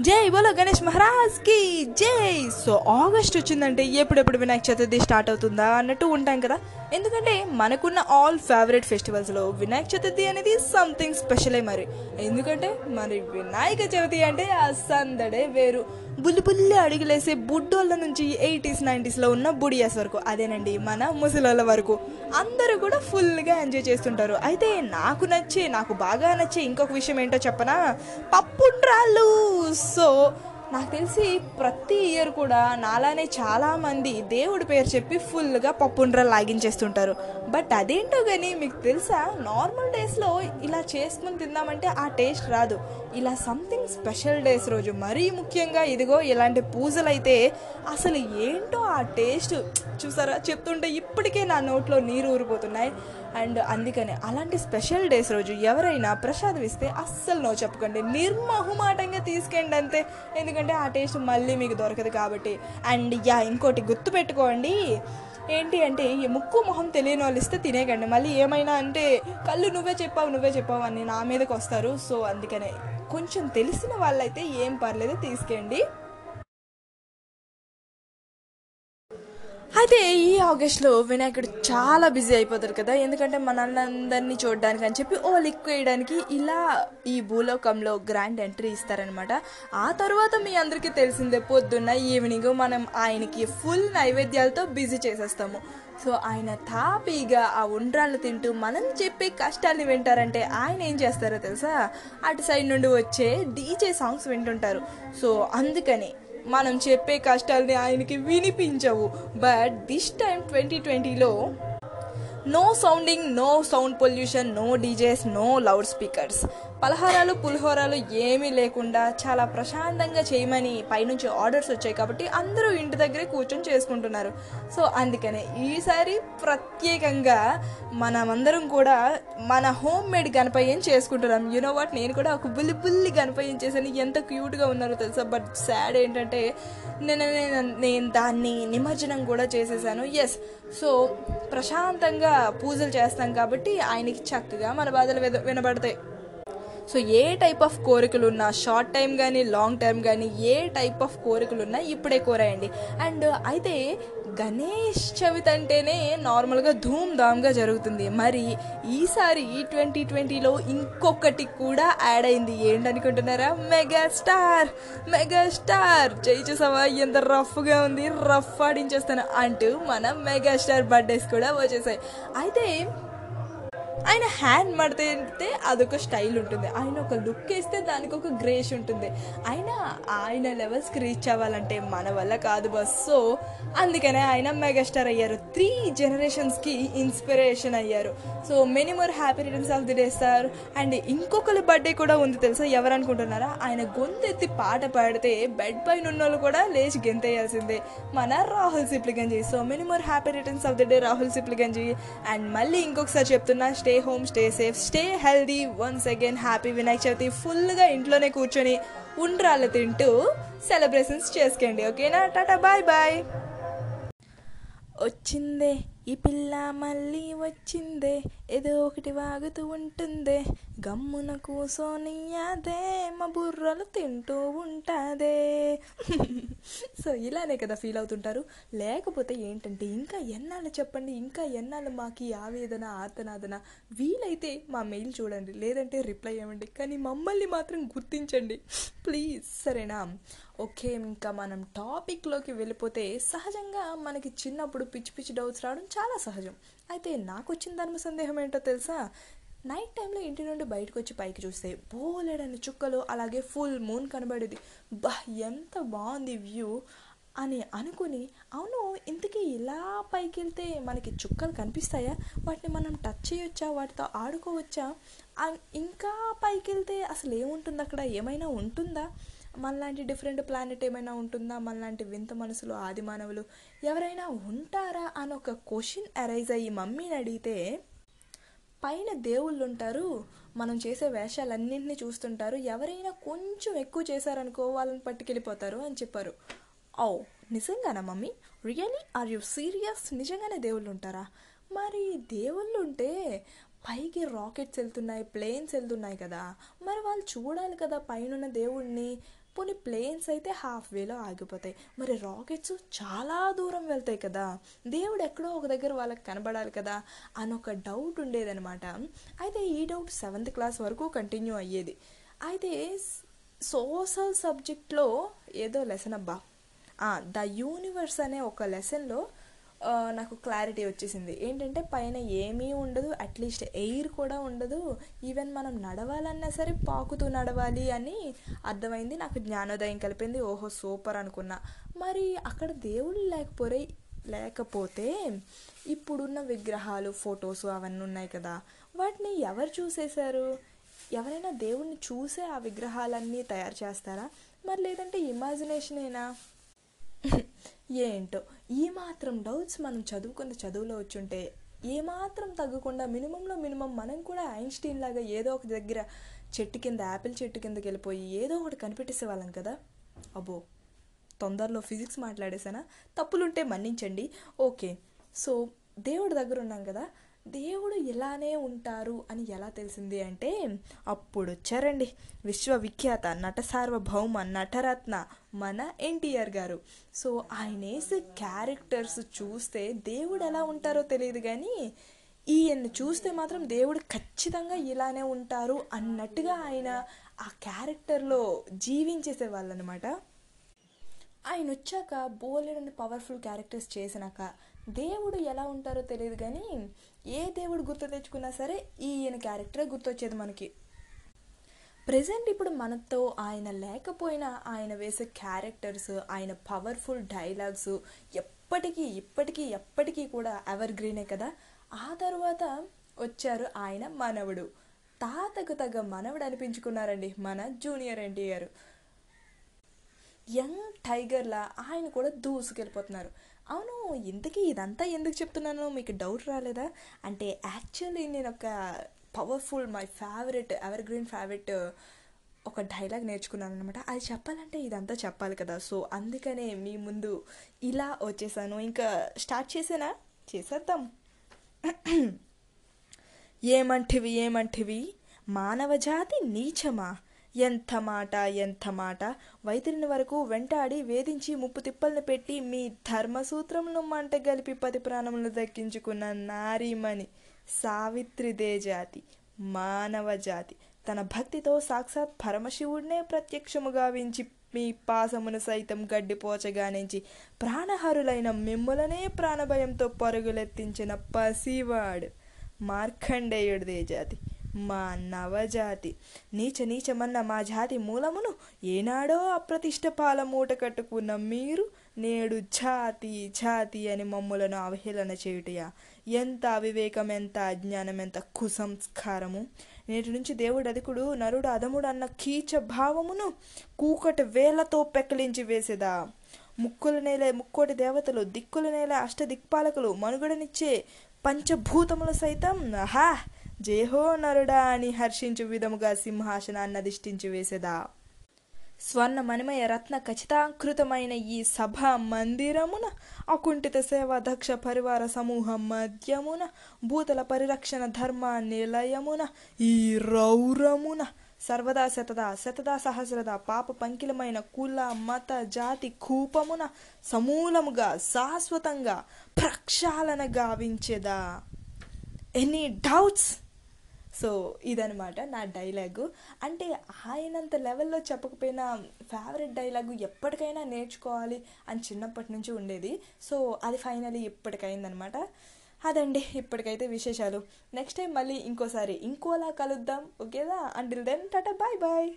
జై బోలో గణేష్ మహారాజ్కి జై. సో ఆగస్ట్ వచ్చిందంటే ఎప్పుడెప్పుడు వినాయక చతుర్థి స్టార్ట్ అవుతుందా అన్నట్టు ఉంటాం కదా. ఎందుకంటే మనకున్న ఆల్ ఫేవరెట్ ఫెస్టివల్స్లో వినాయక చతుర్థి అనేది సంథింగ్ స్పెషలే మరి. ఎందుకంటే మరి వినాయక చవితి అంటే ఆ సందడే వేరు. బుల్లి బుల్లి అడుగులేసే బుడ్డోళ్ళ నుంచి ఎయిటీస్ నైంటీస్లో ఉన్న బుడియాస్ వరకు అదేనండి మన ముసలోళ్ళ వరకు. అందరూ కూడా ఫుల్గా ఎంజాయ్ చేస్తుంటారు. అయితే నాకు నచ్చే నాకు బాగా నచ్చే ఇంకొక విషయం ఏంటో చెప్పనా? పప్పుండ్రాళ్ళు. సో నాకు తెలిసి ప్రతి ఇయర్ కూడా నాలానే చాలామంది దేవుడి పేరు చెప్పి ఫుల్గా పప్పుండ్రాలు లాగించేస్తుంటారు. బట్ అదేంటో కానీ మీకు తెలుసా? నార్మల్ డేస్లో ఇలా చేసుకుని తిందామంటే ఆ టేస్ట్ రాదు. ఇలా సంథింగ్ స్పెషల్ డేస్ రోజు మరీ ముఖ్యంగా ఇదిగో ఇలాంటి పూజలు అయితే అసలు ఏంటో ఆ టేస్ట్ చూసారా? చెప్తుంటే ఇప్పటికే నా నోట్లో నీరు ఊరిపోతున్నాయి. అండ్ అందుకనే అలాంటి స్పెషల్ డేస్ రోజు ఎవరైనా ప్రసాదం ఇస్తే అస్సలు నో చెప్పకండి. నిర్మహుమాటంగా తీసుకెండి అంతే ఎందుకంటే ఆ టేస్ట్ మళ్ళీ మీకు దొరకదు కాబట్టి. అండ్ యా ఇంకోటి గుర్తుపెట్టుకోండి ఏంటి అంటే ఈ ముక్కు మొహం తెలియని వాళ్ళు ఇస్తే తినేకండి మళ్ళీ ఏమైనా అంటే కళ్ళు నువ్వే చెప్పావు నువ్వే చెప్పావు అని నా మీదకి వస్తారు. సో అందుకనే కొంచెం తెలిసిన వాళ్ళైతే ఏం పర్లేదు తీసుకెండి అయితే ఈ ఆగస్ట్లో వినాయకుడు చాలా బిజీ అయిపోతారు కదా ఎందుకంటే మనల్ని చూడడానికి అని చెప్పి ఓ లిక్ వేయడానికి ఇలా ఈ భూలోకంలో గ్రాండ్ ఎంట్రీ ఇస్తారనమాట ఆ తర్వాత మీ అందరికీ తెలిసిందే పొద్దున్న ఈవినింగ్ మనం ఆయనకి ఫుల్ నైవేద్యాలతో బిజీ చేసేస్తాము. సో ఆయన తాపీగా ఆ ఉండ్రాళ్ళు తింటూ మనం చెప్పే కష్టాల్ని వింటారంటే ఆయన ఏం చేస్తారో తెలుసా? అటు సైడ్ నుండి వచ్చే డీజే సాంగ్స్ వింటుంటారు. సో అందుకని మనం చెప్పే కష్టాల్ని ఆయనకి వినిపించవు. బట్ దిస్ టైం ట్వంటీ ట్వంటీలో no sounding no sound pollution no DJs no loud speakers పలహారాలు పులిహోరాలు ఏమీ లేకుండా చాలా ప్రశాంతంగా చేయమని పైనుంచి ఆర్డర్స్ వచ్చాయి కాబట్టి అందరూ ఇంటి దగ్గరే కూర్చొని చేసుకుంటున్నారు. సో అందుకనే ఈసారి ప్రత్యేకంగా మనమందరం కూడా మన హోమ్ మేడ్ గణపయ్యని చేసుకుంటున్నాం. యూనో వాట్ నేను కూడా ఒక బుల్లి బుల్లి గణపయ్యం చేశాను. ఎంత క్యూట్గా ఉన్నారో తెలుసా? బట్ సాడ్ ఏంటంటే నేను నేను- నేను దాన్ని నిమజ్జనం కూడా చేసేసాను. ఎస్ సో ప్రశాంతంగా పూజలు చేస్తాం కాబట్టి ఆయనకి చక్కగా మన బాధలు విన- వినబడతాయి. సో ఏ టైప్ ఆఫ్ కోరికలు ఉన్నా షార్ట్ టైం కానీ లాంగ్ టైం కానీ ఏ టైప్ ఆఫ్ కోరికలు ఉన్నా ఇప్పుడే కోరాయండి. అండ్ అయితే గణేష్ చవితి అంటేనే నార్మల్గా ధూమ్ ధామ్గా జరుగుతుంది. మరి ఈసారి ట్వంటీ ట్వంటీలో ఇంకొకటి కూడా యాడ్ అయింది. ఏంటనుకుంటున్నారా? మెగా స్టార్ మెగా స్టార్ జై చూసావా? ఎంత రఫ్గా ఉంది. రఫ్ ఆడించేస్తాను అంటూ మన మెగా స్టార్ బర్త్డేస్ కూడా వచ్చేసాయి. అయితే ఆయన హ్యాండ్ మడితే అదొక స్టైల్ ఉంటుంది. ఆయన ఒక లుక్ వేస్తే దానికి ఒక గ్రేష్ ఉంటుంది. ఆయన ఆయన లెవెల్స్కి రీచ్ అవ్వాలంటే మన వల్ల కాదు బస్ సో అందుకనే ఆయన మెగాస్టార్ అయ్యారు. త్రీ జనరేషన్స్కి ఇన్స్పిరేషన్ అయ్యారు. So many more happy returns of the day sir and ఇంకొకరి బర్త్డే కూడా ఉంది తెలుసా? ఎవరు అనుకుంటున్నారా ఆయన గొంతెత్తి పాట పాడితే బెడ్ పైన ఉన్న వాళ్ళు కూడా లేచి గెంతేయాల్సిందే. మన Rahul Sipligunj. So many more happy returns of the day Rahul Sipligunj. And మళ్ళీ ఇంకొకసారి చెప్తున్నా stay home stay safe stay healthy once again happy Vinayaka Chavithi ఫుల్గా ఇంట్లోనే కూర్చొని ఉండ్రాళ్ళు తింటూ సెలబ్రేషన్స్ చేసుకోండి. ఓకేనా టాటా బాయ్ బాయ్ వచ్చిందే ఈ పిల్ల మళ్ళీ వచ్చిందే ఏదో ఒకటి వాగుతూ ఉంటుందే. గమ్మున కూసోని అదే మా బుర్రలు తింటూ ఉంటాదే. సో ఇలానే కదా ఫీల్ అవుతుంటారు. లేకపోతే ఏంటంటే ఇంకా ఎన్నాళ్ళు చెప్పండి ఇంకా ఎన్నాళ్ళు మాకు ఈ ఆవేదన ఆర్తనాదన వీలైతే మా మెయిల్ చూడండి లేదంటే రిప్లై ఇవ్వండి. కానీ మమ్మల్ని మాత్రం గుర్తించండి. ప్లీజ్ సరేనా? ఓకే ఇంకా మనం టాపిక్లోకి వెళ్ళిపోతే సహజంగా మనకి చిన్నప్పుడు పిచ్చి పిచ్చి డౌట్స్ రావడం చాలా సహజం. అయితే నాకు వచ్చిన దాని సందేహం ఏంటో తెలుసా? నైట్ టైంలో ఇంటి నుండి బయటకు వచ్చి పైకి చూస్తే బోలెడని చుక్కలు అలాగే ఫుల్ మూన్ కనబడేది. బా ఎంత బాగుంది వ్యూ! అని అనుకుని అవును ఇంతకీ ఇలా పైకి వెళ్తే మనకి చుక్కలు కనిపిస్తాయా? వాటిని మనం టచ్ చేయొచ్చా? వాటితో ఆడుకోవచ్చా? ఇంకా పైకి వెళ్తే అసలు ఏముంటుంది అక్కడ ఏమైనా ఉంటుందా? మనలాంటి డిఫరెంట్ ప్లానెట్ ఏమైనా ఉంటుందా? మనలాంటి వింత మనసులు ఆది మానవులు ఎవరైనా ఉంటారా? అని ఒక క్వశ్చన్ అరైజ్ అయ్యి మమ్మీని అడిగితే పైన దేవుళ్ళు ఉంటారు మనం చేసే వేషాలన్నింటినీ చూస్తుంటారు ఎవరైనా కొంచెం ఎక్కువ చేశారనుకో వాళ్ళని పట్టుకెళ్ళిపోతారు అని చెప్పారు. ఓ నిజంగానా mummy? Really are you serious నిజంగానే దేవుళ్ళు ఉంటారా మరి దేవుళ్ళు ఉంటే పైకి రాకెట్స్ వెళ్తున్నాయి ప్లేన్స్ వెళ్తున్నాయి కదా. మరి వాళ్ళు చూడాలి కదా పైన దేవుడిని పోనీ ప్లేన్స్ అయితే హాఫ్ వేలో ఆగిపోతాయి. మరి రాకెట్స్ చాలా దూరం వెళ్తాయి కదా. దేవుడు ఎక్కడో ఒక దగ్గర వాళ్ళకి కనబడాలి కదా అని ఒక డౌట్ ఉండేదనమాట అయితే ఈ డౌట్ సెవెంత్ క్లాస్ వరకు కంటిన్యూ అయ్యేది. అయితే సోషల్ సబ్జెక్ట్లో ఏదో లెసన్ అబ్బా. ద యూనివర్స్ అనే ఒక లెసన్లో నాకు క్లారిటీ వచ్చేసింది. ఏంటంటే పైన ఏమీ ఉండదు అట్లీస్ట్ ఎయిర్ కూడా ఉండదు. ఈవెన్ మనం నడవాలన్నా సరే పాకుతూ నడవాలి అని అర్థమైంది. నాకు జ్ఞానోదయం కలిపింది. ఓహో సూపర్ అనుకున్నా. మరి అక్కడ దేవుళ్ళు లేకపోరే లేకపోతే ఇప్పుడున్న విగ్రహాలు ఫొటోస్ అవన్నీ ఉన్నాయి కదా. వాటిని ఎవరు చూసేశారు? ఎవరైనా దేవుణ్ణి చూసే ఆ విగ్రహాలన్నీ తయారు చేస్తారా? మరి లేదంటే ఇమాజినేషనేనా ఏంటో? ఈ మాత్రం డౌట్స్ మనం చదువుకున్న చదువులో వచ్చుంటే ఏమాత్రం తగ్గకుండా మినిమంలో మినిమం మనం కూడా ఐన్స్టీన్ లాగా ఏదో ఒక దగ్గర చెట్టు కింద యాపిల్ చెట్టు కిందకి వెళ్ళిపోయి ఏదో ఒకటి కనిపెట్టేసే వాళ్ళం కదా? అబ్బో! తొందరలో ఫిజిక్స్ మాట్లాడేసానా తప్పులుంటే మన్నించండి. ఓకే. సో దేవుడి దగ్గర ఉన్నాం కదా? దేవుడు ఇలానే ఉంటారు అని ఎలా తెలిసింది అంటే అప్పుడు వచ్చారండి విశ్వవిఖ్యాత నట సార్వభౌమ నటరత్న మన ఎన్టీఆర్ గారు. సో ఆయన వేసే క్యారెక్టర్స్ చూస్తే దేవుడు ఎలా ఉంటారో తెలియదు కానీ ఈయన్ని చూస్తే మాత్రం దేవుడు ఖచ్చితంగా ఇలానే ఉంటారు అన్నట్టుగా ఆయన ఆ క్యారెక్టర్లో జీవించేసే వాళ్ళనమాట. ఆయన వచ్చాక బోలెడని పవర్ఫుల్ క్యారెక్టర్స్ చేసినాక దేవుడు ఎలా ఉంటారో తెలియదు కానీ ఏ దేవుడు గుర్తు తెచ్చుకున్నా సరే ఈయన క్యారెక్టరే గుర్తొచ్చేది మనకి. ప్రజెంట్ ఇప్పుడు మనతో ఆయన లేకపోయినా ఆయన వేసే క్యారెక్టర్స్ ఆయన పవర్ఫుల్ డైలాగ్స్ ఎప్పటికీ ఇప్పటికీ ఎప్పటికీ కూడా ఎవర్ గ్రీనే కదా. ఆ తర్వాత వచ్చారు ఆయన మనవడు. తాతకు తగ్గ మనవడు అనిపించుకున్నారండి మన జూనియర్ ఎన్టీఆర్. యంగ్ టైగర్లా ఆయన కూడా దూసుకెళ్ళిపోతున్నారు. అవును ఇంతకీ ఇదంతా ఎందుకు చెప్తున్నానో మీకు డౌట్ రాలేదా? అంటే యాక్చువల్లీ నేను ఒక powerful my favourite evergreen favourite ఒక డైలాగ్ నేర్చుకున్నాను అనమాట అది చెప్పాలంటే ఇదంతా చెప్పాలి కదా. సో అందుకనే మీ ముందు ఇలా వచ్చేసాను. ఇంకా స్టార్ట్ చేసేనా? చేసేద్దాం. ఏమంటివి ఏమంటివి? మానవజాతి నీచమా? ఎంత మాట ఎంత మాట వైతిరిని వరకు వెంటాడి వేధించి ముప్పు తిప్పల్ని పెట్టి మీ ధర్మసూత్రమును మంట గలిపి పది ప్రాణములను దక్కించుకున్న నారీమణి సావిత్రిదే జాతి మానవ జాతి. తన భక్తితో సాక్షాత్ పరమశివుడినే ప్రత్యక్షముగా వించి మీ పాసమును సైతం గడ్డిపోచగానించి ప్రాణహరులైన మిమ్ములనే ప్రాణభయంతో పరుగులెత్తించిన పసివాడు మార్కండేయుడిదే జాతి. మా నవజాతి. నీచ నీచమన్న మా జాతి మూలమును ఏనాడో అప్రతిష్ట పాల మూట కట్టుకున్న మీరు నేడు ఛాతి ఛాతి అని మమ్ములను అవహేళన చేయుటయా? ఎంత అవివేకం ఎంత అజ్ఞానం ఎంత కుసంస్కారము? నేటి నుంచి దేవుడు అధికుడు నరుడు అధముడు అన్న కీచ భావమును కూకటి వేలతో పెక్కలించి వేసేదా? ముక్కుల నేల ముక్కోటి దేవతలు దిక్కుల నేల అష్ట దిక్పాలకులు మనుగడనిచ్చే పంచభూతములు సైతం హా జేహో నరుడా అని హర్షించు విధముగా సింహాసనాన్ని అధిష్ఠించి వేసేదా. స్వర్ణ మణిమయ రత్న ఖచ్చితాకృతమైన ఈ సభ మందిరమున అకుంఠిత సేవ దక్ష పరివార సమూహం మధ్యమున భూతల పరిరక్షణ ధర్మ నిలయమున ఈ రౌరమున సర్వదా శతదా శతదా సహస్రద పాప పంకిలమైన కుల మత జాతి కూపమున సమూలముగా శాశ్వతంగా ప్రక్షాళన గావించేదా. ఎనీ డౌట్స్ సో ఇదనమాట నా డైలాగు. అంటే ఆయనంత లెవెల్లో చెప్పకపోయినా ఫేవరెట్ డైలాగు ఎప్పటికైనా నేర్చుకోవాలి అని చిన్నప్పటి నుంచి ఉండేది. సో అది ఫైనలీ ఇప్పటికైందనమాట అదండి ఇప్పటికైతే విశేషాలు. నెక్స్ట్ టైం మళ్ళీ ఇంకోసారి ఇంకోలా కలుద్దాం ఓకేదా until then tata bye bye.